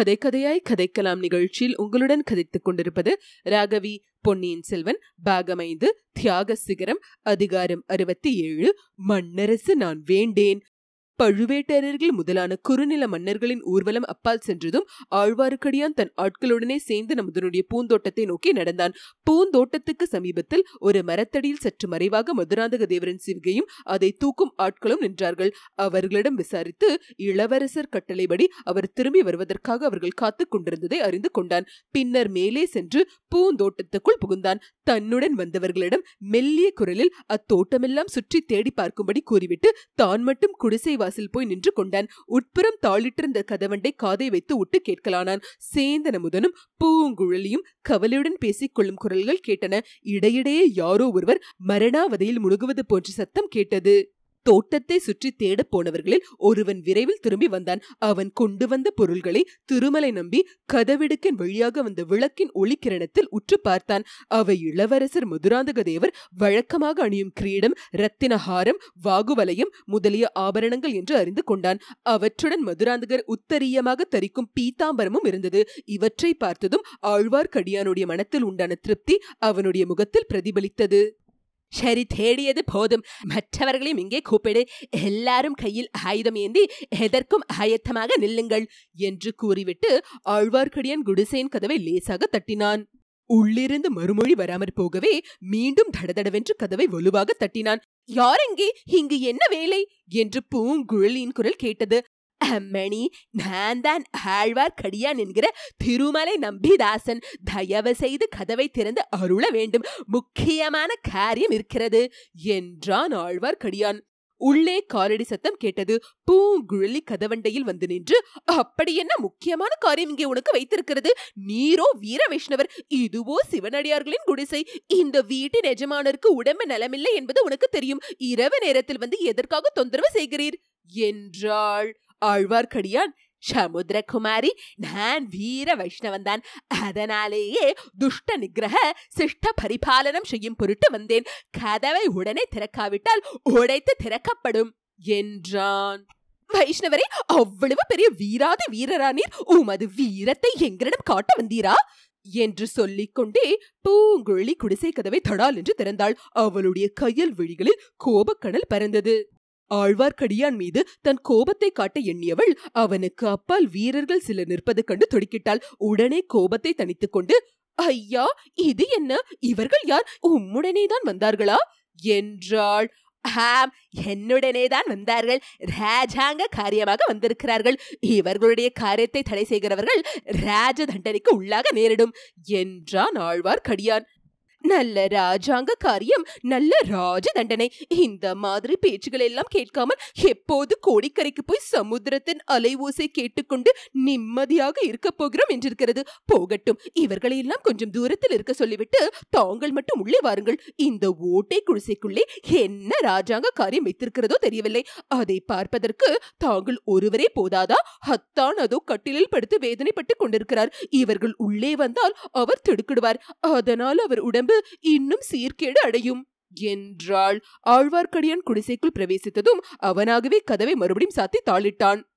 கதை கதையாய் கதைக்கலாம் நிகழ்ச்சியில் உங்களுடன் கதைத்துக் கொண்டிருப்பது ராகவி பொன்னியின் செல்வன் பாகமைந்து தியாக சிகரம் அதிகாரம் அறுபத்தி ஏழு மன்னரசு நான் வேண்டேன். பழுவேட்டரர்கள் முதலான குறுநில மன்னர்களின் ஊர்வலம் அப்பால் சென்றதும் ஆழ்வார்க்கடியான் தன் ஆட்களுடனே சேர்ந்து நமதனுடைய பூந்தோட்டத்தை நோக்கி நடந்தான். பூந்தோட்டத்துக்கு சமீபத்தில் ஒரு மரத்தடியில் சற்று மறைவாக மதுராந்தக தேவரின் சிவிகையும் அதை தூக்கும் ஆட்களும் நின்றார்கள். அவர்களிடம் விசாரித்து இளவரசர் கட்டளைப்படி அவர் திரும்பி வருவதற்காக அவர்கள் காத்துக் கொண்டிருந்ததை அறிந்து கொண்டான். பின்னர் மேலே சென்று பூந்தோட்டத்துக்குள் புகுந்தான். தன்னுடன் வந்தவர்களிடம் மெல்லிய குரலில் அத்தோட்டமெல்லாம் சுற்றி தேடி பார்க்கும்படி கூறிவிட்டு தான் மட்டும் குடிசை வாசல் போய் நின்று கொண்டான். உட்புறம் தாளிட்டிருந்த கதவண்டை காதை வைத்து விட்டு கேட்கலானான். சேந்தன முதனும் பூங்குழலியும் கவலையுடன் பேசிக் கொள்ளும் குரல்கள் கேட்டன. இடையிடையே யாரோ ஒருவர் மரணாவதையில் முழுகுவது போன்ற சத்தம் கேட்டது. தோட்டத்தை சுற்றி தேடப் போனவர்களில் ஒருவன் விரைவில் திரும்பி வந்தான். அவன் கொண்டு வந்த பொருள்களை திருமலை நம்பி கதவிடுக்கின் வழியாக வந்த விளக்கின் ஒளிக்கிரணத்தில் உற்று பார்த்தான். அவை இளவரசர் மதுராந்தக தேவர் வழக்கமாக அணியும் கிரீடம் ரத்தினஹாரம் வாகுவலயம் முதலிய ஆபரணங்கள் என்று அறிந்து கொண்டான். அவற்றுடன் மதுராந்தகர் உத்தரியமாக தரிக்கும் பீத்தாம்பரமும் இருந்தது. இவற்றை பார்த்ததும் ஆழ்வார்க்கடியானுடைய மனத்தில் உண்டான திருப்தி அவனுடைய முகத்தில் பிரதிபலித்தது. சரி தேடியது போதும் மற்றவர்களையும் இங்கே கூப்பிடு எல்லாரும் கையில் ஆயுதம் ஏந்தி எதற்கும் ஆயத்தமாக நில்லுங்கள் என்று கூறிவிட்டு ஆழ்வார்க்கடியான் குடிசையின் கதவை லேசாக தட்டினான் உள்ளிருந்து மறுமொழி வராமற் போகவே மீண்டும் தடதடவென்று கதவை வலுவாக தட்டினான் யாரெங்கே இங்கு என்ன வேலை என்று பூங்குழலியின் குரல் கேட்டது அம்மணி நான் தான் ஆழ்வார் கடியான் என்கிற திருமலை நம்பிதாசன். தயவு செய்து கதவை திறந்து அருள வேண்டும். முக்கியமான காரியம் இருக்கிறது என்றான் ஆழ்வார்க்கடியான் உள்ளே காலடி சத்தம் கேட்டது. பூங்குழலி கதவண்டையில் வந்து நின்று அப்படி என்ன முக்கியமான காரியம் இங்கே உனக்கு வைத்திருக்கிறது? நீரோ வீர வைஷ்ணவர் இதுவோ சிவனடியார்களின் குடிசை. இந்த வீட்டின் எஜமானருக்கு உடம்பு நலமில்லை என்பது உனக்கு தெரியும். இரவு நேரத்தில் வந்து எதற்காக தொந்தரவு செய்கிறீர்? என்றாள் ஆழ்வார்க்கடியான் சமுத்திரகுமாரி நான் வீர வைஷ்ணவன்தான். அதனாலேயே துஷ்ட நிகிரக சிஷ்ட பரிபாலனம் செய்யும் பொருட்டு வந்தேன். கதவை உடனே திறக்காவிட்டால் உடைத்து திறக்கப்படும் என்றான். வைஷ்ணவரே அவ்வளவு பெரிய வீராதி வீரரானீர் உமது வீரத்தை எங்களிடம் காட்ட வந்தீரா? என்று சொல்லிக்கொண்டே பூங்குழலி குடிசை கதவை தடால் என்று திறந்தாள். அவளுடைய கையல் விழிகளில் கோபக்கடல் பறந்தது. ஆழ்வார்க்கடியான் மீது தன் கோபத்தை காட்ட எண்ணியவள் அவனுக்கு அப்பால் வீரர்கள் சிலர் நிற்பது கண்டு துடிக்கிட்டாள். உடனே கோபத்தை தணித்துக் கொண்டு ஐயா இது என்ன? இவர்கள் யார்? உம்முடனே தான் வந்தார்களா? என்றாள். ஆம் என்னுடனே தான் வந்தார்கள். ராஜாங்க காரியமாக வந்திருக்கிறார்கள். இவர்களுடைய காரியத்தை தடை செய்கிறவர்கள் ராஜ தண்டனைக்கு உள்ளாக நேரிடும் என்றான் ஆழ்வார் கடியான் நல்ல ராஜாங்க காரியம் நல்ல ராஜ தண்டனை. இந்த மாதிரி பேச்சுகள் எல்லாம் கேட்காமல் எப்போது கோடிக்கரைக்கு போய் சமுத்திரத்தின் அலை ஓசை கேட்டுக்கொண்டு நிம்மதியாக இருக்க போகிறோம் என்றிருக்கிறது. போகட்டும் இவர்களை எல்லாம் கொஞ்சம் தூரத்தில் இருக்க சொல்லிவிட்டு தாங்கள் மட்டும் உள்ளே வாருங்கள். இந்த ஓட்டை குடிசைக்குள்ளே என்ன ராஜாங்க காரியம் வைத்திருக்கிறதோ தெரியவில்லை. அதை பார்ப்பதற்கு தாங்கள் ஒருவரே போதாதா? ஹத்தான் அதோ கட்டிலில் படுத்து வேதனைப்பட்டு கொண்டிருக்கிறார். இவர்கள் உள்ளே வந்தால் அவர் திடுக்கிடுவார். அதனால் அவர் உடம்பு இன்னும் சீர்கேடு அடையும். என்றாள். ஆழ்வார்க்கடியான் குடிசைக்குள் பிரவேசித்ததும் அவனாகவே கதவை மறுபடியும் சாத்தி தாளிட்டான்.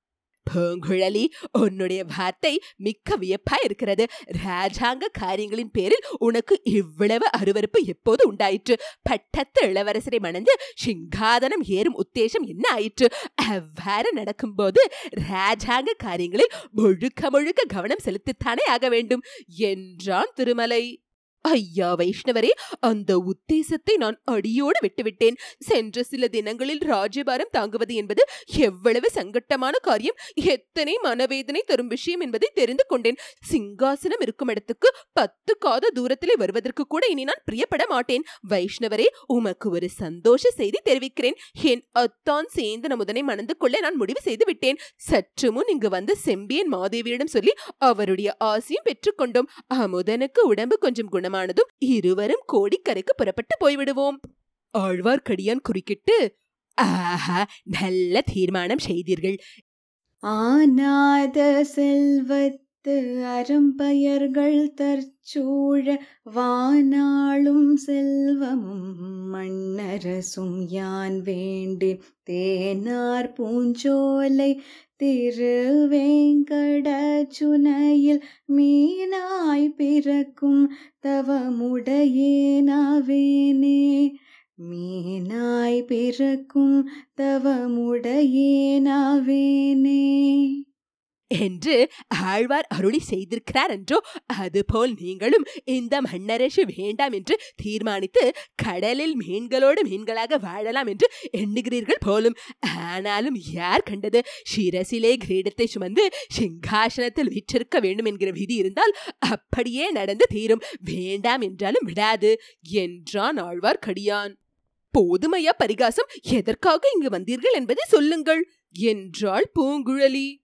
பூங்குழலி உன்னுடைய வார்த்தை மிக்க வியப்பா இருக்கிறது. ராஜாங்க காரியங்களின் பேரில் உனக்கு இவ்வளவு அருவருப்பு எப்போது உண்டாயிற்று? பட்டத்து இளவரசரை மணந்து சிங்காதனம் ஏறும் உத்தேசம் என்ன ஆயிற்று? அவ்வாறு நடக்கும்போது ராஜாங்க காரியங்களில் முழுக்க முழுக்க கவனம் செலுத்தித்தானே ஆக வேண்டும்? என்றான் திருமலை. ஐயா வைஷ்ணவரே அந்த உத்தேசத்தை நான் அடியோடு விட்டுவிட்டேன். சென்ற சில தினங்களில் ராஜபாரம் தாங்குவது என்பது எவ்வளவு சங்கட்டமான காரியம். எத்தனை மனவேதனை தரும் விஷயம் என்பதை தெரிந்து கொண்டேன். சிங்காசனம் இருக்கும் இடத்துக்கு பத்து காத தூரத்திலே வருவதற்கு கூட இனி நான் பிரியப்பட மாட்டேன். வைஷ்ணவரே உமக்கு ஒரு சந்தோஷ செய்தி தெரிவிக்கிறேன். என் அத்தான் சேந்தன முதனை மணந்து கொள்ள நான் முடிவு செய்து விட்டேன். சற்று முன் இங்கு வந்த செம்பியன் மாதேவியிடம் சொல்லி அவருடைய ஆசையும் பெற்றுக்கொண்டோம். அமுதனுக்கு உடம்பு கொஞ்சம் குணம் குணமானதும் இருவரும் கோடிக்கரைக்கு புறப்பட்டு போய்விடுவோம். ஆழ்வார்க்கடியான் குறுக்கிட்டு ஆஹா நல்ல தீர்மானம் செய்தீர்கள். ஆனாத செல்வத் பத்து அரும்பயர்கள் தற்சூழ வானாளும் செல்வமும் மண்ணரசும் யான் வேண்டேன் தேனார் பூஞ்சோலை திருவேங்கடச்சுனையில் மீனாய் பிறக்கும் தவமுடையேனாவேனே. மீனாய் பிறக்கும் தவமுடையேனாவேனே. என்று ஆழ்வார் அருளி செய்திருக்கிறார் என்றோ அதுபோல் நீங்களும் இந்த மன்னரசு வேண்டாம் என்று தீர்மானித்து கடலில் மீன்களோடு மீன்களாக வாழலாம் என்று எண்ணுகிறீர்கள் போலும். ஆனாலும் யார் கண்டது? சிரசிலே கிரீடத்தை சுமந்து சிங்காசனத்தில் வீற்றிருக்க வேண்டும் என்கிற விதி இருந்தால் அப்படியே நடந்து தீரும். வேண்டாம் என்றாலும் விடாது என்றான் ஆழ்வார் கடியான். போதுமையா பரிகாசம் எதற்காக இங்கு வந்தீர்கள் என்பதை சொல்லுங்கள் என்றாள் பூங்குழலி.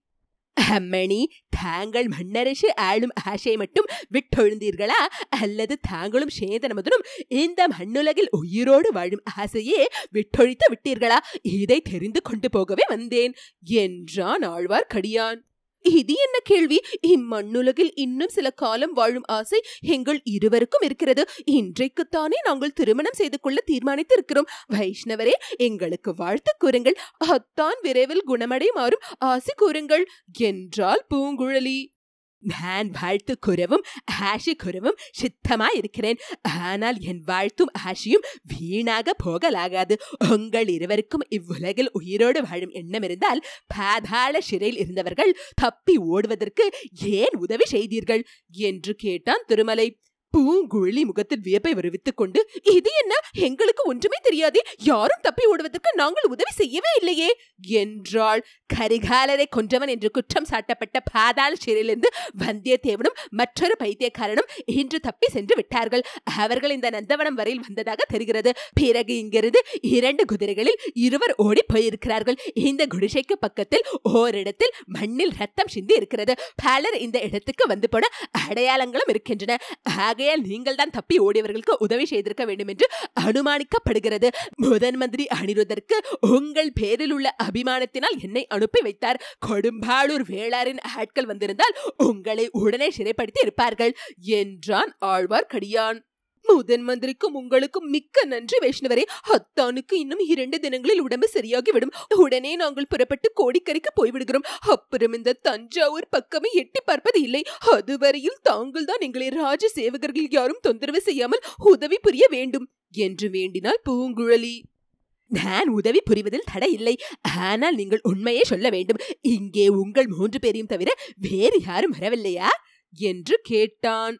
அம்மணி தாங்கள் மன்னரசு ஆளும் ஆசை மட்டும் விட்டொழுந்தீர்களா? அல்லது தாங்களும் சேதனமுதனும் இந்த மண்ணுலகில் உயிரோடு வாழும் ஆசையே விட்டொழித்து விட்டீர்களா? இதை தெரிந்து கொண்டு போகவே வந்தேன் என்றான் ஆழ்வார் கடியான் இது என்ன கேள்வி? இம்மண்ணுலகில் இன்னும் சில காலம் வாழும் ஆசை எங்கள் இருவருக்கும் இருக்கிறது. இன்றைக்குத்தானே நாங்கள் திருமணம் செய்து கொள்ள தீர்மானித்து இருக்கிறோம் வைஷ்ணவரே எங்களுக்கு வாழ்த்து கூறுங்கள். அத்தான் விரைவில் குணமடைமாறும் ஆசை கூறுங்கள். என்றால் பூங்குழலி. நான் வாழ்த்து குறவும் ஆஷி குறவும் சித்தமாய் இருக்கிறேன் ஆனால் என் வாழ்த்தும் ஆஷியும் வீணாக போகலாகாது உங்கள் இருவருக்கும் இவ்வுலகில் உயிரோடு வாழும் எண்ணம் இருந்தால் பாதாள சிறையில் இருந்தவர்கள் தப்பி ஓடுவதற்கு ஏன் உதவி செய்தீர்கள் என்று கேட்டான் திருமலை பூங்குழலி முகத்தில் வியப்பை வருவித்துக் கொண்டு இது என்ன? எங்களுக்கு ஒன்றுமே தெரியாது. யாரும் தப்பி ஓடுவதற்கு நாங்கள் உதவி செய்யவே இல்லையே. என்றாள். கரிகாலரை கொன்றவன் என்று குற்றம் சாட்டப்பட்ட பாதாள சிறையிலிருந்து வந்தியத்தேவனும் மற்றொரு பைத்தியக்காரனும் இன்று தப்பி சென்று விட்டார்கள். அவர்கள் இந்த நந்தவனம் வரையில் வந்ததாக தெரிகிறது. பிறகு இங்கிருந்து இரண்டு குதிரைகளில் இருவர் ஓடி போயிருக்கிறார்கள். இந்த குடிசைக்கு பக்கத்தில் ஓரிடத்தில் மண்ணில் ரத்தம் சிந்தி இருக்கிறது. பலர் இந்த இடத்துக்கு வந்து போன அடையாளங்களும் இருக்கின்றன. ஆகையால் நீங்கள் தான் தப்பி ஓடியவர்களுக்கு உதவி செய்திருக்க வேண்டும் என்று அனுமானிக்கப்படுகிறது. முதன் மந்திரி அனிருதற்கு உங்கள் பேரில் உள்ள அபிமானத்தினால் என்னை அனுப்பி வைத்தார். கொடும்பாளூர் வேளாரின் ஆட்கள் வந்திருந்தால் உங்களை உடனே சிறைப்படுத்தி இருப்பார்கள் என்றான் ஆழ்வார்க்கடியான். முதன் மந்திரிக்கும் உங்களுக்கும் மிக்க நன்றி வைஷ்ணவரே. அத்தானுக்கு இன்னும் இரண்டு தினங்களில் உடம்பு சரியாகிவிடும். உடனே நாங்கள் புறப்பட்டு கோடிக்கரைக்கு போய்விடுகிறோம். அப்புறம் இந்த தஞ்சாவூர் பக்கமே எட்டி பார்ப்பது இல்லை அதுவரையில் தாங்கள் தான் எங்களை ராஜ சேவகர்கள் யாரும் தொந்தரவு செய்யாமல் உதவி புரிய வேண்டும் என்று வேண்டினாள் பூங்குழலி. நான் உதவி புரிவதில் தடை இல்லை. ஆனால் நீங்கள் உண்மையே சொல்ல வேண்டும். இங்கே உங்கள் மூன்று பேரையும் தவிர வேறு யாரும் வரவில்லையா? என்று கேட்டான்.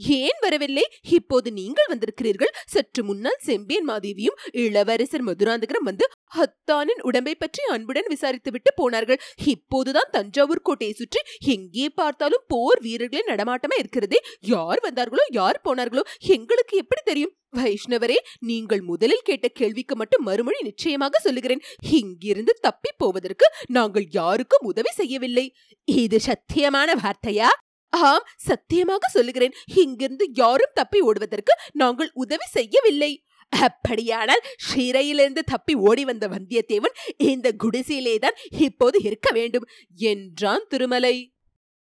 ஏன் வரவில்லை? இப்போது நீங்கள் வந்திருக்கிறீர்கள். சற்று முன்னால் செம்பியன் மாதேவியும் இளவரசர் மதுராந்தகரும் வந்து ஹத்தானின் உடம்பை பற்றி அன்புடன் விசாரித்துவிட்டு போனார்கள். இப்போதுதான் தஞ்சாவூர் கோட்டையை சுற்றி எங்கே பார்த்தாலும் போர் வீரர்களின் நடமாட்டமா இருக்கிறதே. யார் வந்தார்களோ யார் போனார்களோ எங்களுக்கு எப்படி தெரியும்? வைஷ்ணவரே நீங்கள் முதலில் கேட்ட கேள்விக்கு மட்டும் மறுமொழி நிச்சயமாக சொல்லுகிறேன். இங்கிருந்து தப்பி போவதற்கு நாங்கள் யாருக்கும் உதவி செய்யவில்லை. இது சத்தியமான வார்த்தையா? ஆம் சத்தியமாக சொல்லுகிறேன். இங்கிருந்து யாரும் தப்பி ஓடுவதற்கு நாங்கள் உதவி செய்யவில்லை. அப்படியானால் சிறையிலிருந்து தப்பி ஓடி வந்த வந்தியத்தேவன் இந்த குடிசையிலேதான் இப்போது இருக்க வேண்டும் என்றான் திருமலை.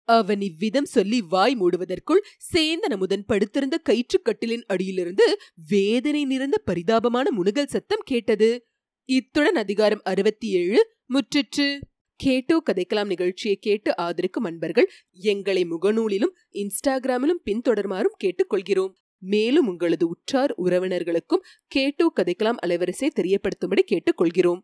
அவன் இவ்விதம் சொல்லி வாய் மூடுவதற்குள் சேந்தன் அமுதன் படுத்திருந்த கயிற்றுக்கட்டிலின் அடியிலிருந்து வேதனை நிறைந்த பரிதாபமான முனுகல் சத்தம் கேட்டது. இத்துடன் அதிகாரம் அறுபத்தி ஏழு முற்றிற்று. கேட்டோ கதைக்கலாம் நிகழ்ச்சியை கேட்டு ஆதரிக்கும் அன்பர்கள் எங்களை முகநூலிலும் இன்ஸ்டாகிராமிலும் பின்தொடருமாறும் கேட்டுக்கொள்கிறோம். மேலும் உங்களது உற்றார் உறவினர்களுக்கும் கேட்டோ கதைக்கலாம் அலைவரிசை தெரியப்படுத்தும்படி கேட்டுக்கொள்கிறோம்.